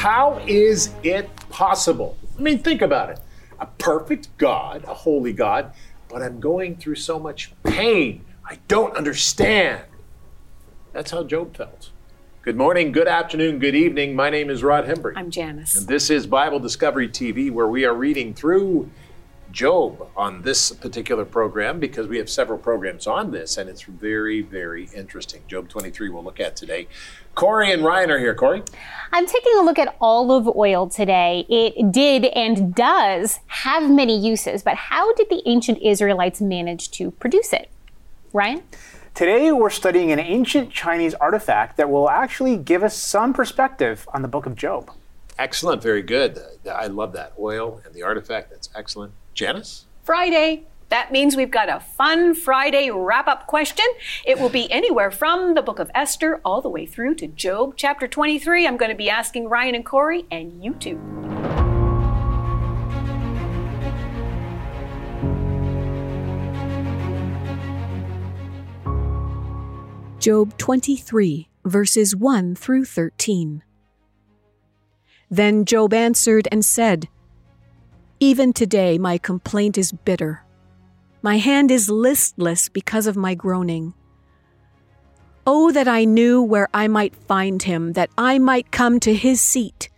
How is it possible? I mean, think about it. A perfect God, a holy God, but I'm going through so much pain. I don't understand. That's how Job felt. Good morning, good afternoon, good evening. My name is Rod Hembree. I'm Janice. And this is Bible Discovery TV, where we are reading through Job on this particular program because we have several programs on this, and it's very, very interesting. Job 23 we'll look at today. Corey and Ryan are here. Corey? I'm taking a look at olive oil today. It did and does have many uses, but how did the ancient Israelites manage to produce it? Ryan? Today, we're studying an ancient Chinese artifact that will actually give us some perspective on the book of Job. Excellent, very good. I love that. Oil and the artifact, that's excellent. Janice? Friday. That means we've got a fun Friday wrap up question. It will be anywhere from the book of Esther all the way through to Job chapter 23. I'm going to be asking Ryan and Corey and you too. Job 23, verses 1 through 13. Then Job answered and said, Even today my complaint is bitter. My hand is listless because of my groaning. Oh, that I knew where I might find him, that I might come to his seat.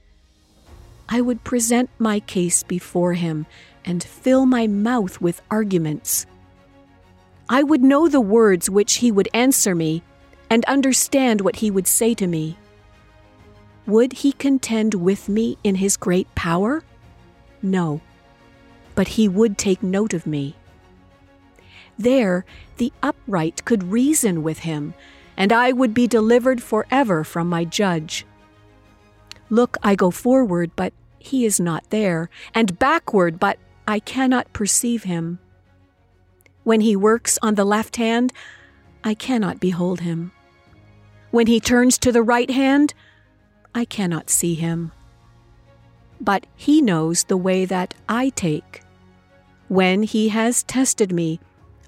I would present my case before him and fill my mouth with arguments. I would know the words which he would answer me and understand what he would say to me. Would he contend with me in his great power? No, but he would take note of me. There, the upright could reason with him, and I would be delivered forever from my judge. Look, I go forward, but he is not there, and backward, but I cannot perceive him. When he works on the left hand, I cannot behold him. When he turns to the right hand, I cannot see him. But he knows the way that I take. When he has tested me,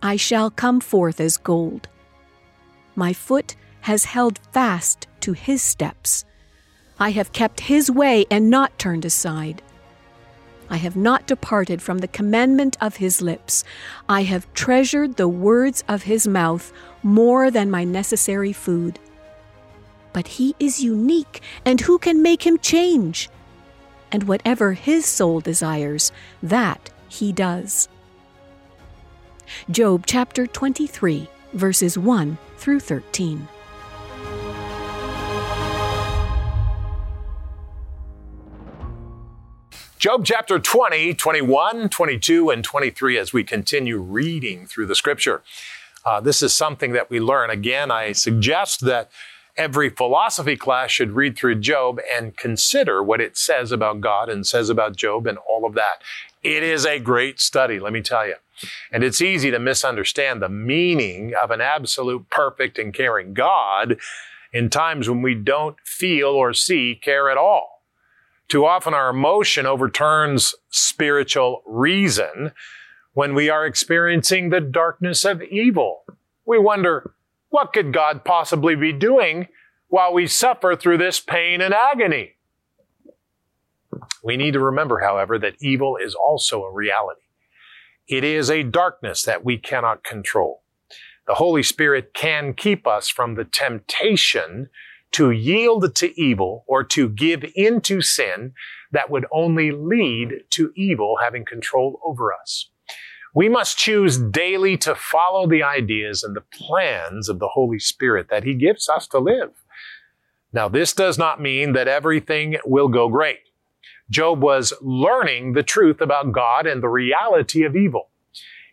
I shall come forth as gold. My foot has held fast to his steps. I have kept his way and not turned aside. I have not departed from the commandment of his lips. I have treasured the words of his mouth more than my necessary food but he is unique, and who can make him change? And whatever his soul desires, that he does. Job chapter 23, verses 1 through 13. Job chapter 20, 21, 22, and 23 as we continue reading through the scripture. Uh, this is something that we learn. Again, I suggest that every philosophy class should read through Job and consider what it says about God and says about Job and all of that. It is a great study, let me tell you. And it's easy to misunderstand the meaning of an absolute, perfect, and caring God in times when we don't feel or see care at all. Too often our emotion overturns spiritual reason when we are experiencing the darkness of evil. We wonder, what could God possibly be doing while we suffer through this pain and agony? We need to remember, however, that evil is also a reality. It is a darkness that we cannot control. The Holy Spirit can keep us from the temptation to yield to evil or to give into sin that would only lead to evil having control over us. We must choose daily to follow the ideas and the plans of the Holy Spirit that He gives us to live. Now, this does not mean that everything will go great. Job was learning the truth about God and the reality of evil.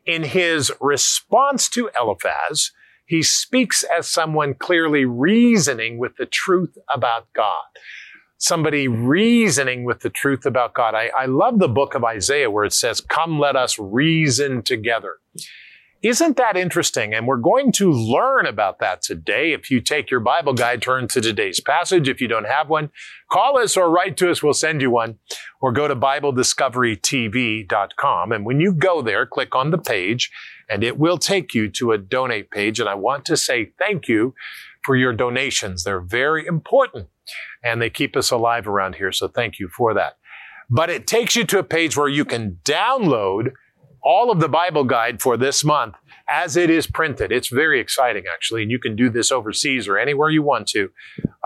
In his response to Eliphaz, he speaks as someone clearly reasoning with the truth about God somebody reasoning with the truth about God. I, I love the book of Isaiah where it says, Come, let us reason together. Isn't that interesting? And we're going to learn about that today. If you take your Bible guide, turn to today's passage. If you don't have one, call us or write to us. We'll send you one. Or go to BibleDiscoveryTV.com. And when you go there, click on the page and it will take you to a donate page. And I want to say thank you for your donations. They're very important and they keep us alive around here. So thank you for that. But it takes you to a page where you can download all of the Bible guide for this month as it is printed. It's very exciting, actually, and you can do this overseas or anywhere you want to.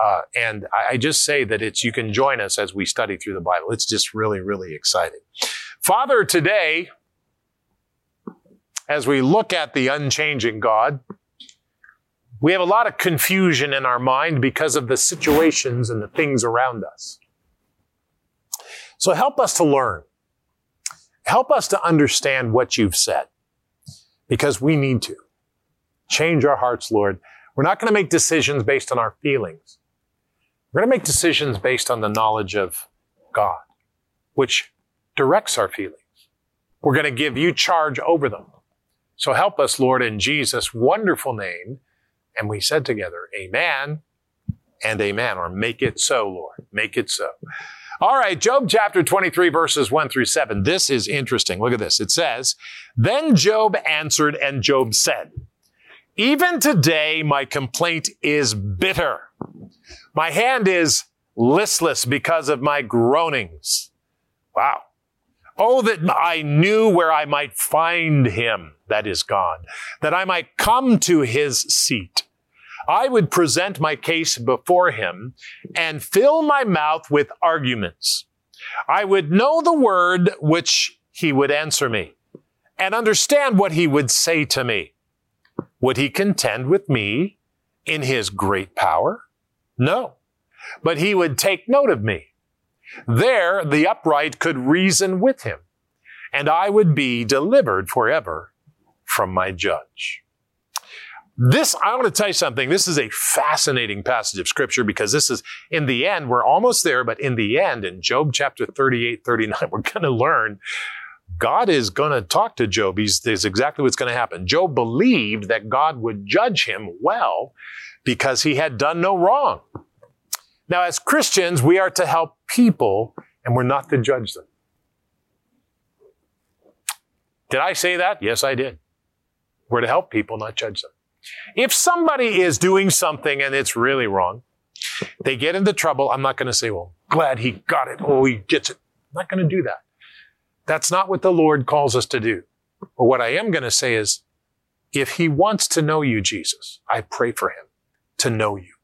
Uh, and I, I just say that it's you can join us as we study through the Bible. It's just really, really exciting. Father, today, as we look at the unchanging God, we have a lot of confusion in our mind because of the situations and the things around us. So help us to learn. Help us to understand what you've said because we need to. Change our hearts, Lord. We're not going to make decisions based on our feelings. We're going to make decisions based on the knowledge of God, which directs our feelings. We're going to give you charge over them. So help us, Lord, in Jesus' wonderful name. And we said together, Amen and Amen, or make it so, Lord. Make it so. All right, Job chapter 23, verses 1 through 7. This is interesting. Look at this. It says, Then Job answered, and Job said, Even today my complaint is bitter. My hand is listless because of my groanings. Wow. Oh, that I knew where I might find him, that is God, that I might come to his seat. I would present my case before him and fill my mouth with arguments. I would know the word which he would answer me and understand what he would say to me. Would he contend with me in his great power? No, but he would take note of me. There the upright could reason with him, and I would be delivered forever from my judge. This, I want to tell you something. This is a fascinating passage of scripture because this is, in the end, we're almost there, but in the end, in Job chapter 38, 39, we're going to learn God is going to talk to Job. He's, this is exactly what's going to happen. Job believed that God would judge him well because he had done no wrong. Now, as Christians, we are to help people and we're not to judge them. Did I say that? Yes, I did. We're to help people, not judge them. If somebody is doing something and it's really wrong, they get into trouble. I'm not going to say, well, glad he got it. Oh, he gets it. I'm not going to do that. That's not what the Lord calls us to do. But what I am going to say is, if he wants to know you, Jesus, I pray for him to know you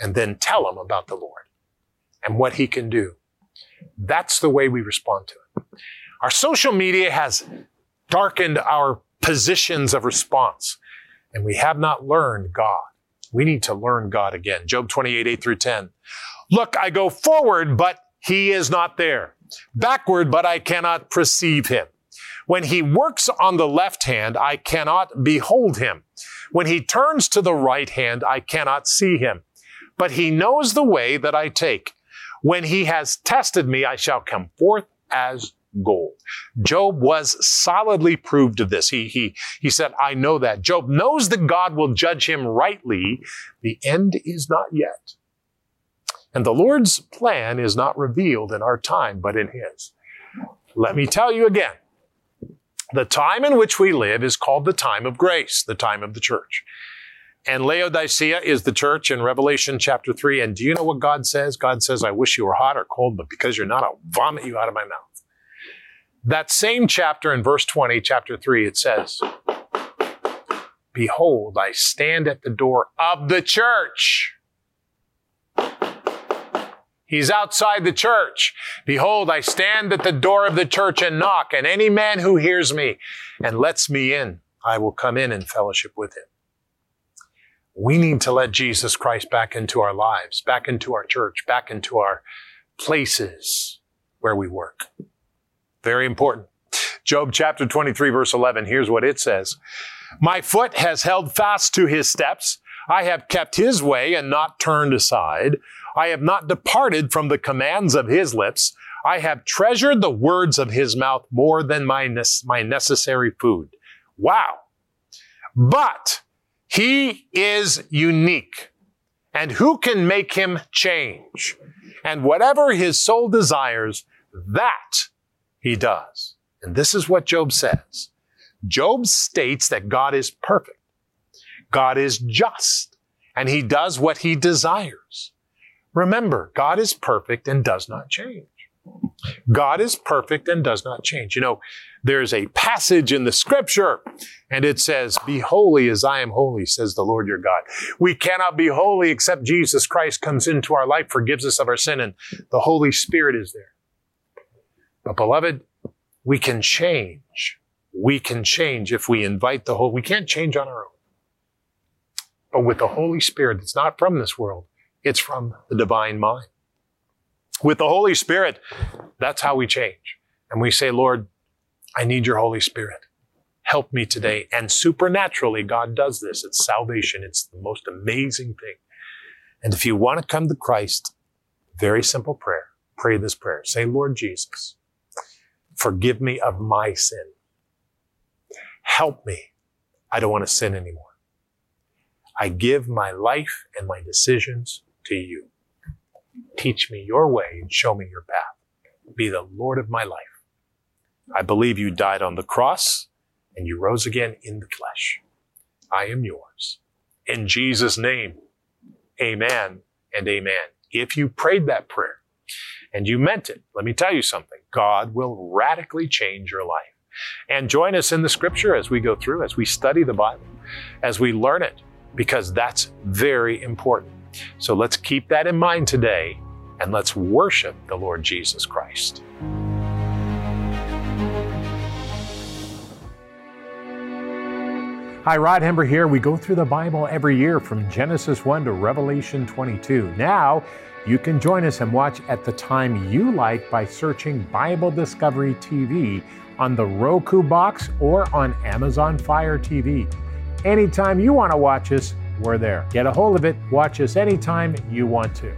and then tell them about the Lord and what he can do. That's the way we respond to it. Our social media has darkened our positions of response and we have not learned God. We need to learn God again. Job 28, 8 through 10. Look, I go forward, but he is not there. Backward, but I cannot perceive him. When he works on the left hand, I cannot behold him. When he turns to the right hand, I cannot see him. But he knows the way that I take. When he has tested me, I shall come forth as gold. Job was solidly proved of this. He, he, he said, I know that. Job knows that God will judge him rightly. The end is not yet. And the Lord's plan is not revealed in our time, but in his. Let me tell you again. The time in which we live is called the time of grace, the time of the church. And Laodicea is the church in Revelation chapter 3. And do you know what God says? God says, I wish you were hot or cold, but because you're not, I'll vomit you out of my mouth. That same chapter in verse 20, chapter 3, it says, Behold, I stand at the door of the church. He's outside the church. Behold, I stand at the door of the church and knock, and any man who hears me and lets me in, I will come in and fellowship with him. We need to let Jesus Christ back into our lives, back into our church, back into our places where we work. Very important. Job chapter 23 verse 11. Here's what it says. My foot has held fast to his steps. I have kept his way and not turned aside. I have not departed from the commands of his lips. I have treasured the words of his mouth more than my, ne- my necessary food. Wow. But he is unique. And who can make him change? And whatever his soul desires, that he does. And this is what Job says. Job states that God is perfect. God is just and he does what he desires. Remember, God is perfect and does not change. God is perfect and does not change. You know, there's a passage in the scripture and it says, Be holy as I am holy, says the Lord your God. We cannot be holy except Jesus Christ comes into our life, forgives us of our sin, and the Holy Spirit is there. But beloved, we can change. We can change if we invite the whole, we can't change on our own. But with the Holy Spirit, it's not from this world. It's from the divine mind. With the Holy Spirit, that's how we change. And we say, Lord, I need your Holy Spirit. Help me today. And supernaturally, God does this. It's salvation. It's the most amazing thing. And if you want to come to Christ, very simple prayer. Pray this prayer. Say, Lord Jesus, forgive me of my sin. Help me. I don't want to sin anymore. I give my life and my decisions to you. Teach me your way and show me your path. Be the Lord of my life. I believe you died on the cross and you rose again in the flesh. I am yours. In Jesus' name, amen and amen. If you prayed that prayer and you meant it, let me tell you something. God will radically change your life. And join us in the scripture as we go through, as we study the Bible, as we learn it, because that's very important. So let's keep that in mind today and let's worship the Lord Jesus Christ. Hi, Rod Hembree here. We go through the Bible every year from Genesis 1 to Revelation 22. Now, you can join us and watch at the time you like by searching Bible Discovery TV on the Roku box or on Amazon Fire TV. Anytime you want to watch us, we're there. Get a hold of it. Watch us anytime you want to.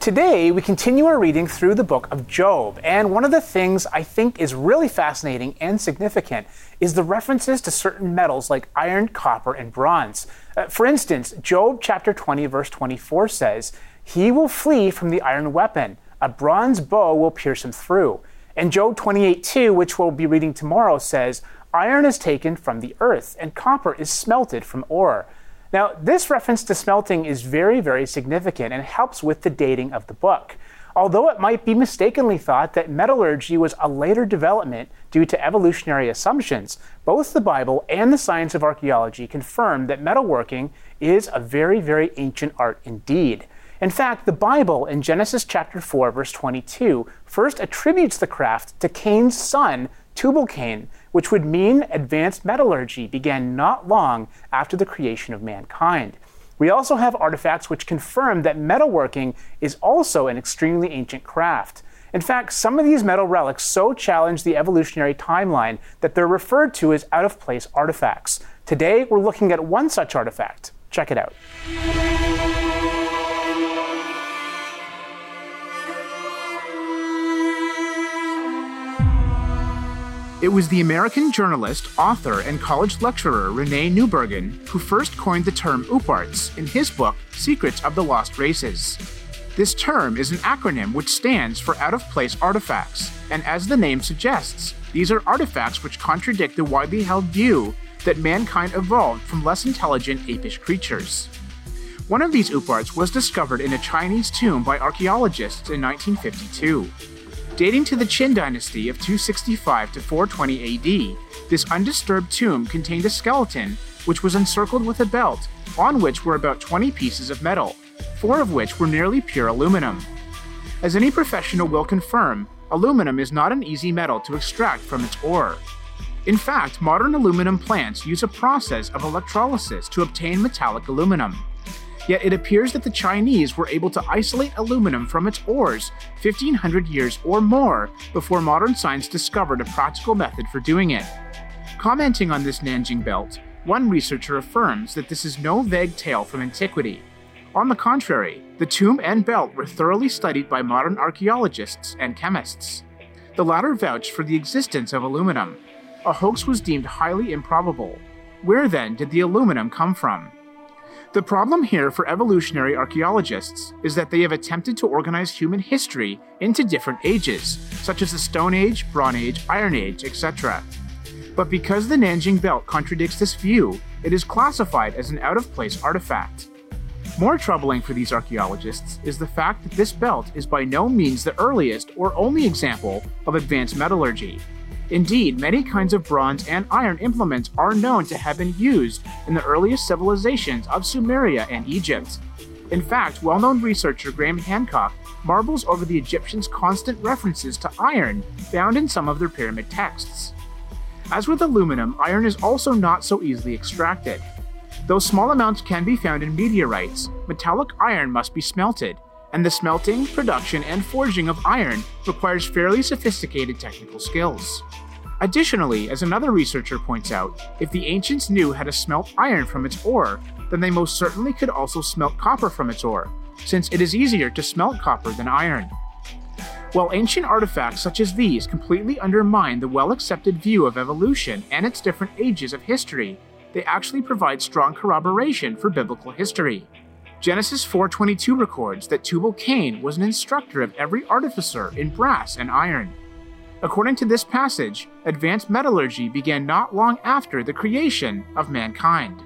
Today, we continue our reading through the book of Job, and one of the things I think is really fascinating and significant is the references to certain metals like iron, copper, and bronze. Uh, for instance, Job chapter 20, verse 24 says, He will flee from the iron weapon, a bronze bow will pierce him through. And Job 28, 2, which we'll be reading tomorrow, says, Iron is taken from the earth, and copper is smelted from ore. Now, this reference to smelting is very, very significant and helps with the dating of the book. Although it might be mistakenly thought that metallurgy was a later development due to evolutionary assumptions, both the Bible and the science of archaeology confirm that metalworking is a very, very ancient art indeed. In fact, the Bible in Genesis chapter 4 verse 22 first attributes the craft to Cain's son, Tubal-Cain, which would mean advanced metallurgy began not long after the creation of mankind. We also have artifacts which confirm that metalworking is also an extremely ancient craft. In fact, some of these metal relics so challenge the evolutionary timeline that they're referred to as out of place artifacts. Today, we're looking at one such artifact. Check it out. It was the American journalist, author, and college lecturer Rene Noorbergen who first coined the term OOPARTs in his book, Secrets of the Lost Races. This term is an acronym which stands for Out of Place Artifacts, and as the name suggests, these are artifacts which contradict the widely held view that mankind evolved from less intelligent apish creatures. One of these ooparts was discovered in a Chinese tomb by archaeologists in 1952. Dating to the Qin dynasty of 265 to 420 AD, this undisturbed tomb contained a skeleton which was encircled with a belt, on which were about 20 pieces of metal, four of which were nearly pure aluminum. As any professional will confirm, aluminum is not an easy metal to extract from its ore. In fact, modern aluminum plants use a process of electrolysis to obtain metallic aluminum. Yet it appears that the Chinese were able to isolate aluminum from its ores 1500 years or more before modern science discovered a practical method for doing it. Commenting on this Nanjing belt, one researcher affirms that this is no vague tale from antiquity. On the contrary, the tomb and belt were thoroughly studied by modern archaeologists and chemists. The latter vouched for the existence of aluminum. A hoax was deemed highly improbable. Where then did the aluminum come from? The problem here for evolutionary archaeologists is that they have attempted to organize human history into different ages, such as the Stone Age, Bronze Age, Iron Age, etc. But because the Nanjing Belt contradicts this view, it is classified as an out of place artifact. More troubling for these archaeologists is the fact that this belt is by no means the earliest or only example of advanced metallurgy, Indeed, many kinds of bronze and iron implements are known to have been used in the earliest civilizations of Sumeria and Egypt. In fact, well known researcher Graham Hancock marvels over the Egyptians' constant references to iron found in some of their pyramid texts. As with aluminum, iron is also not so easily extracted. Though small amounts can be found in meteorites, metallic iron must be smelted, and the smelting, production, and forging of iron requires fairly sophisticated technical skills. Additionally, as another researcher points out, if the ancients knew how to smelt iron from its ore, then they most certainly could also smelt copper from its ore, since it is easier to smelt copper than iron. While ancient artifacts such as these completely undermine the well accepted view of evolution and its different ages of history, they actually provide strong corroboration for biblical history. Genesis 4:22 records that Tubal-Cain was an instructor of every artificer in brass and iron. According to this passage, advanced metallurgy began not long after the creation of mankind.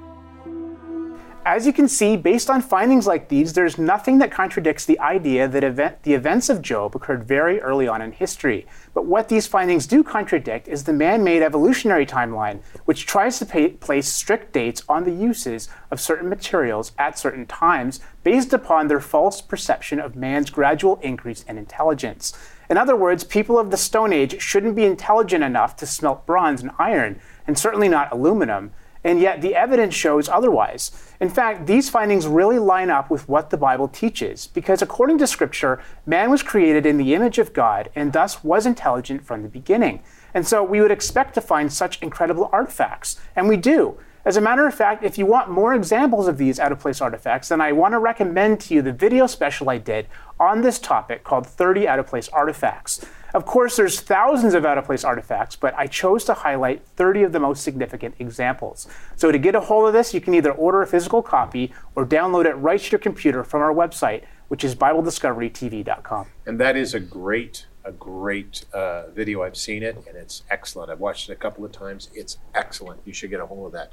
As you can see, based on findings like these, there's nothing that contradicts the idea that event, the events of Job occurred very early on in history. But what these findings do contradict is the man made evolutionary timeline, which tries to pay, place strict dates on the uses of certain materials at certain times based upon their false perception of man's gradual increase in intelligence. In other words, people of the Stone Age shouldn't be intelligent enough to smelt bronze and iron, and certainly not aluminum, and yet the evidence shows otherwise. In fact, these findings really line up with what the Bible teaches, because according to Scripture, man was created in the image of God and thus was intelligent from the beginning. And so we would expect to find such incredible artifacts, and we do. As a matter of fact, if you want more examples of these out of place artifacts, then I want to recommend to you the video special I did on this topic called 30 out of place artifacts. Of course, there's thousands of out of place artifacts, but I chose to highlight 30 of the most significant examples. So to get a hold of this, you can either order a physical copy or download it right to your computer from our website, which is BibleDiscoveryTV.com. And that is a great a great uh, video. I've seen it, and it's excellent. I've watched it a couple of times. It's excellent. You should get a hold of that.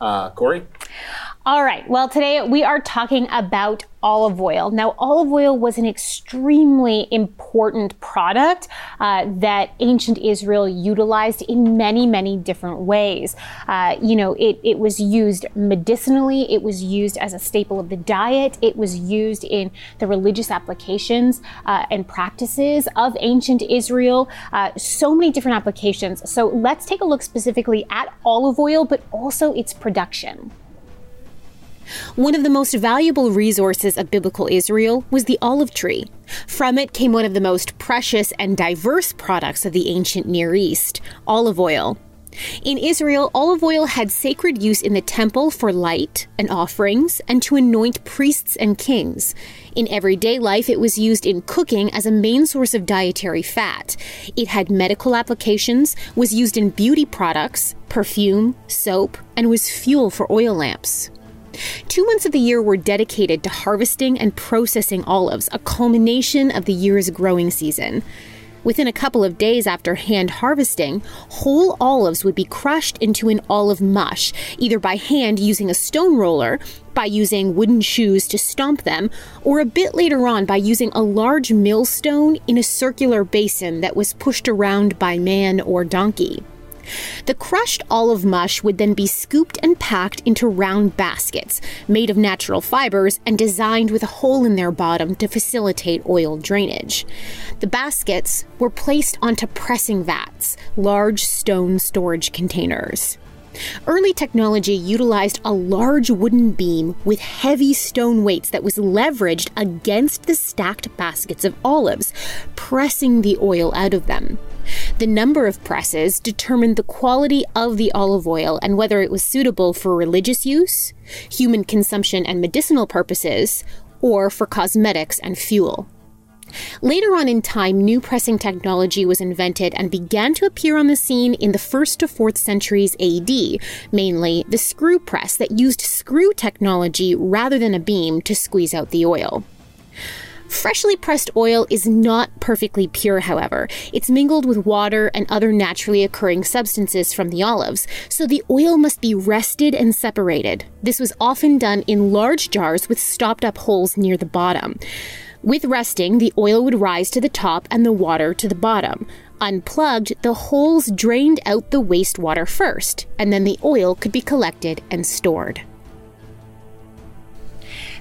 Uh, Corey? All right. Well, today we are talking about olive oil. Now, olive oil was an extremely important product uh, that ancient Israel utilized in many, many different ways. Uh, you know, it, it was used medicinally, it was used as a staple of the diet, it was used in the religious applications uh, and practices of ancient Israel. Uh, so many different applications. So let's take a look specifically at olive oil, but also its production. One of the most valuable resources of biblical Israel was the olive tree. From it came one of the most precious and diverse products of the ancient Near East olive oil. In Israel, olive oil had sacred use in the temple for light and offerings and to anoint priests and kings. In everyday life, it was used in cooking as a main source of dietary fat. It had medical applications, was used in beauty products, perfume, soap, and was fuel for oil lamps. Two months of the year were dedicated to harvesting and processing olives, a culmination of the year's growing season. Within a couple of days after hand harvesting, whole olives would be crushed into an olive mush, either by hand using a stone roller, by using wooden shoes to stomp them, or a bit later on by using a large millstone in a circular basin that was pushed around by man or donkey. The crushed olive mush would then be scooped and packed into round baskets made of natural fibers and designed with a hole in their bottom to facilitate oil drainage. The baskets were placed onto pressing vats, large stone storage containers. Early technology utilized a large wooden beam with heavy stone weights that was leveraged against the stacked baskets of olives, pressing the oil out of them. The number of presses determined the quality of the olive oil and whether it was suitable for religious use, human consumption and medicinal purposes, or for cosmetics and fuel. Later on in time, new pressing technology was invented and began to appear on the scene in the 1st to 4th centuries AD, mainly the screw press that used screw technology rather than a beam to squeeze out the oil. Freshly pressed oil is not perfectly pure, however. It's mingled with water and other naturally occurring substances from the olives, so the oil must be rested and separated. This was often done in large jars with stopped up holes near the bottom. With resting, the oil would rise to the top and the water to the bottom. Unplugged, the holes drained out the wastewater first, and then the oil could be collected and stored.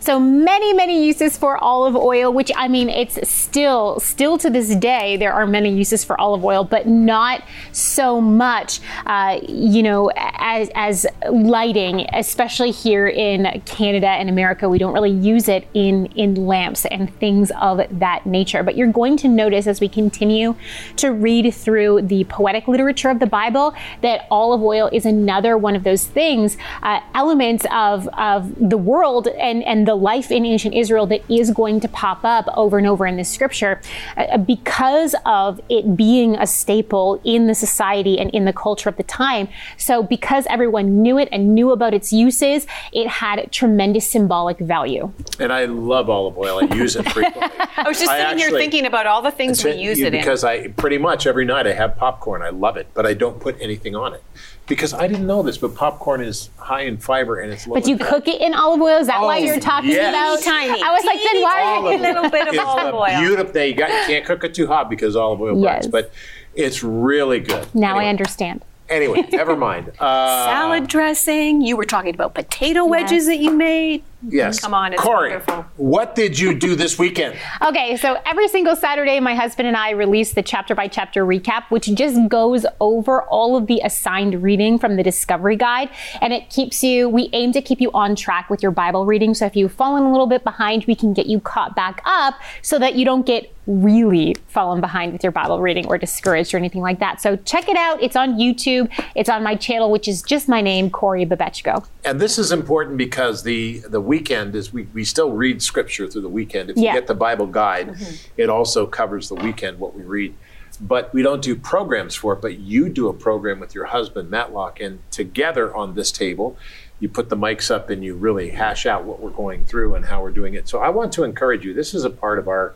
So many, many uses for olive oil, which I mean, it's still, still to this day, there are many uses for olive oil, but not so much, uh, you know, as, as lighting, especially here in Canada and America. We don't really use it in, in lamps and things of that nature. But you're going to notice as we continue to read through the poetic literature of the Bible that olive oil is another one of those things, uh, elements of, of the world and, and the the life in ancient Israel that is going to pop up over and over in this scripture uh, because of it being a staple in the society and in the culture of the time. So, because everyone knew it and knew about its uses, it had tremendous symbolic value. And I love olive oil. I use it frequently. I was just I sitting here thinking about all the things we use it in. because I pretty much every night I have popcorn. I love it, but I don't put anything on it because I didn't know this. But popcorn is high in fiber and it's low. But you fat. cook it in olive oil? Is that why Oh, you're talking yes. about? Tiny, I was like, then why are you teeny little bit of It's olive the oil. Beautiful. There you got. You can't cook it too hot because olive oil burns. Yes. But it's really good. Now I understand. Anyway, never mind. Uh, Salad dressing. You were talking about potato wedges that you made. Mm-hmm. Yes. Come on, it's Corey, wonderful. what did you do this weekend? Okay, so every single Saturday, my husband and I release the chapter by chapter recap, which just goes over all of the assigned reading from the Discovery Guide. And it keeps you, we aim to keep you on track with your Bible reading. So if you've fallen a little bit behind, we can get you caught back up so that you don't get really fallen behind with your Bible reading or discouraged or anything like that. So check it out. It's on YouTube, it's on my channel, which is just my name, Corey Babechko. And this is important because the the weekend is we, we still read scripture through the weekend. If you get the Bible guide, mm-hmm. it also covers the weekend what we read. But we don't do programs for it, but you do a program with your husband, Matlock, and together on this table, you put the mics up and you really hash out what we're going through and how we're doing it. So I want to encourage you. This is a part of our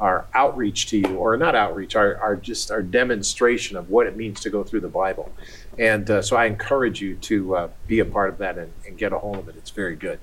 our outreach to you, or not outreach, our, our just our demonstration of what it means to go through the Bible. And uh, so I encourage you to uh, be a part of that and, and get a hold of it. It's very good.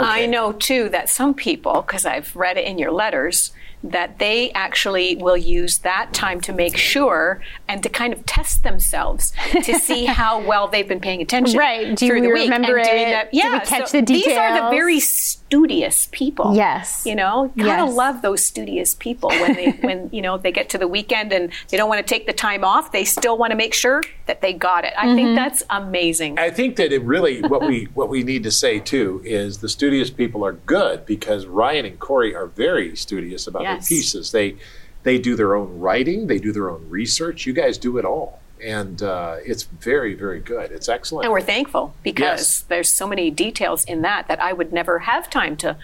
I know too that some people, because I've read it in your letters, that they actually will use that time to make sure and to kind of test themselves to see how well they've been paying attention. Right. Do through we the week remember and doing it? That. Do we Yeah. catch so the These are the very studious people. Yes. You know, you gotta Yes. love those studious people when they when you know they get to the weekend and they don't want to take the time off. They still want to make sure that they got it. I Mm-hmm. think that's amazing. I think that it really what we what we need to say too is the studious people are good because Ryan and Corey are very studious about Yes. their pieces. They they do their own writing, they do their own research. You guys do it all, and uh, it's very very good. It's excellent. And we're thankful because Yes. there's so many details in that that I would never have time to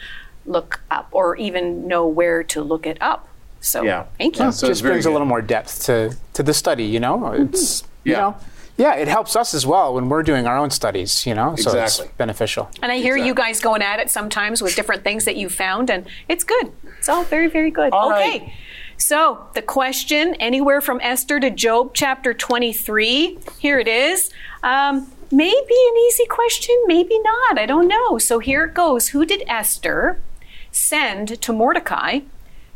look up or even know where to look it up. So Yeah. thank you. Yeah, so it's just very brings a little more depth to, to the study, you know? It's, you Yeah. know, yeah, it helps us as well when we're doing our own studies, you know? So Exactly. it's beneficial. And I hear you guys going at it sometimes with different things that you found, and it's good. It's all very, very good. All okay. right. So the question, anywhere from Esther to Job, chapter 23. Here it is. Um, maybe an easy question, maybe not. I don't know. So here it goes. Who did Esther send to Mordecai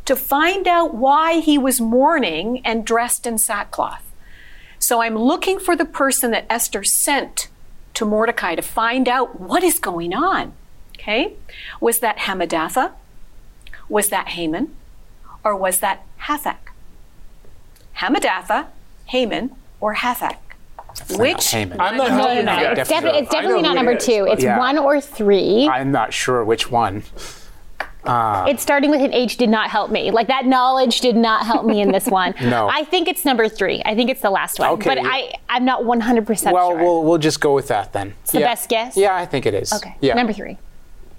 to find out why he was mourning and dressed in sackcloth? So I'm looking for the person that Esther sent to Mordecai to find out what is going on. Okay? Was that Hammedatha? Was that Haman? Or was that Hathach? Hammedatha, Haman, or Hathach? Which Haman. I'm not No, no, helping no. you It's, guys. defi- it's definitely not number is, two. It's Yeah. one or three. I'm not sure which one. Uh, it's starting with an H did not help me. Like that knowledge did not help me in this one. No. I think it's number three. I think it's the last one. Okay, But yeah. I, I'm not 100% Well, sure. we'll we'll just go with that then. It's the best guess? Yeah, I think it is. okay. Yeah. Number three.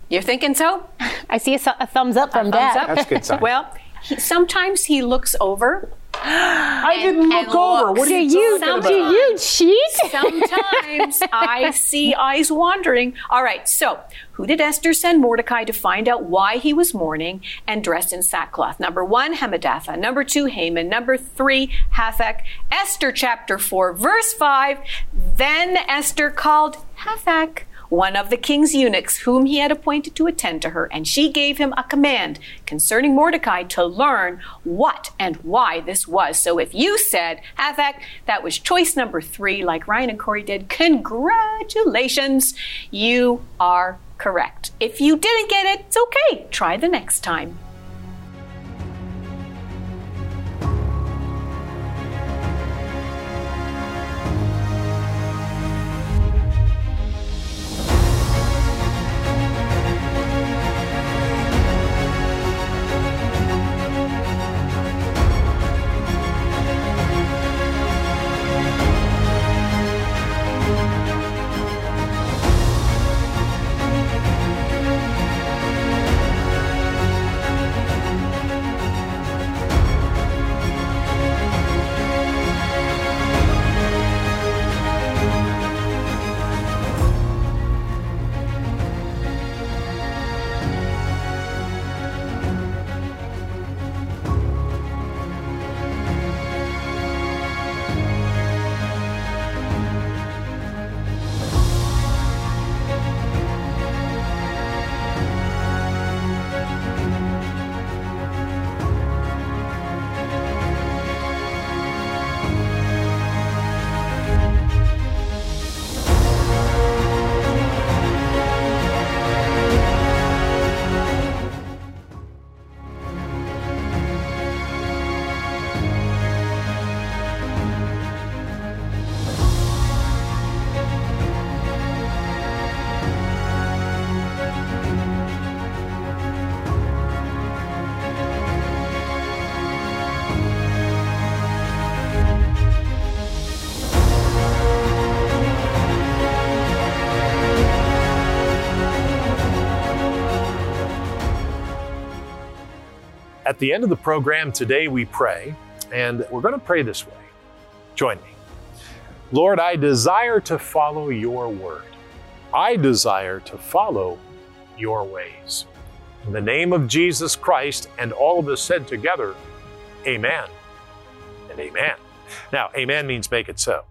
you're thinking so? I see a, a thumbs up from Thumbs Dad. up. That's a good sign. Well, he, sometimes he looks over. I And- didn't look over. What are Do you you, talking do about? you cheat? Sometimes I see eyes wandering. All right, so who did Esther send Mordecai to find out why he was mourning and dressed in sackcloth? Number one, Hammedatha. Number two, Haman. Number three, Hathach. Esther chapter 4, verse 5. Then Esther called Hathach one of the king's eunuchs whom he had appointed to attend to her, and she gave him a command concerning Mordecai to learn what and why this was. So if you said, Hathach, that was choice number three, like Ryan and Corey did, congratulations, you are correct. If you didn't get it, it's okay. Try the next time. At the end of the program today, we pray, and we're going to pray this way. Join me. Lord, I desire to follow your word. I desire to follow your ways. In the name of Jesus Christ, and all of us said together, Amen and Amen. Now, Amen means make it so.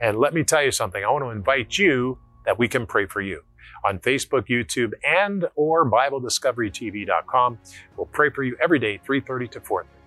And let me tell you something. I want to invite you that we can pray for you on Facebook, YouTube, and or BibleDiscoveryTV.com. We'll pray for you every day, 3:30 to 4:30.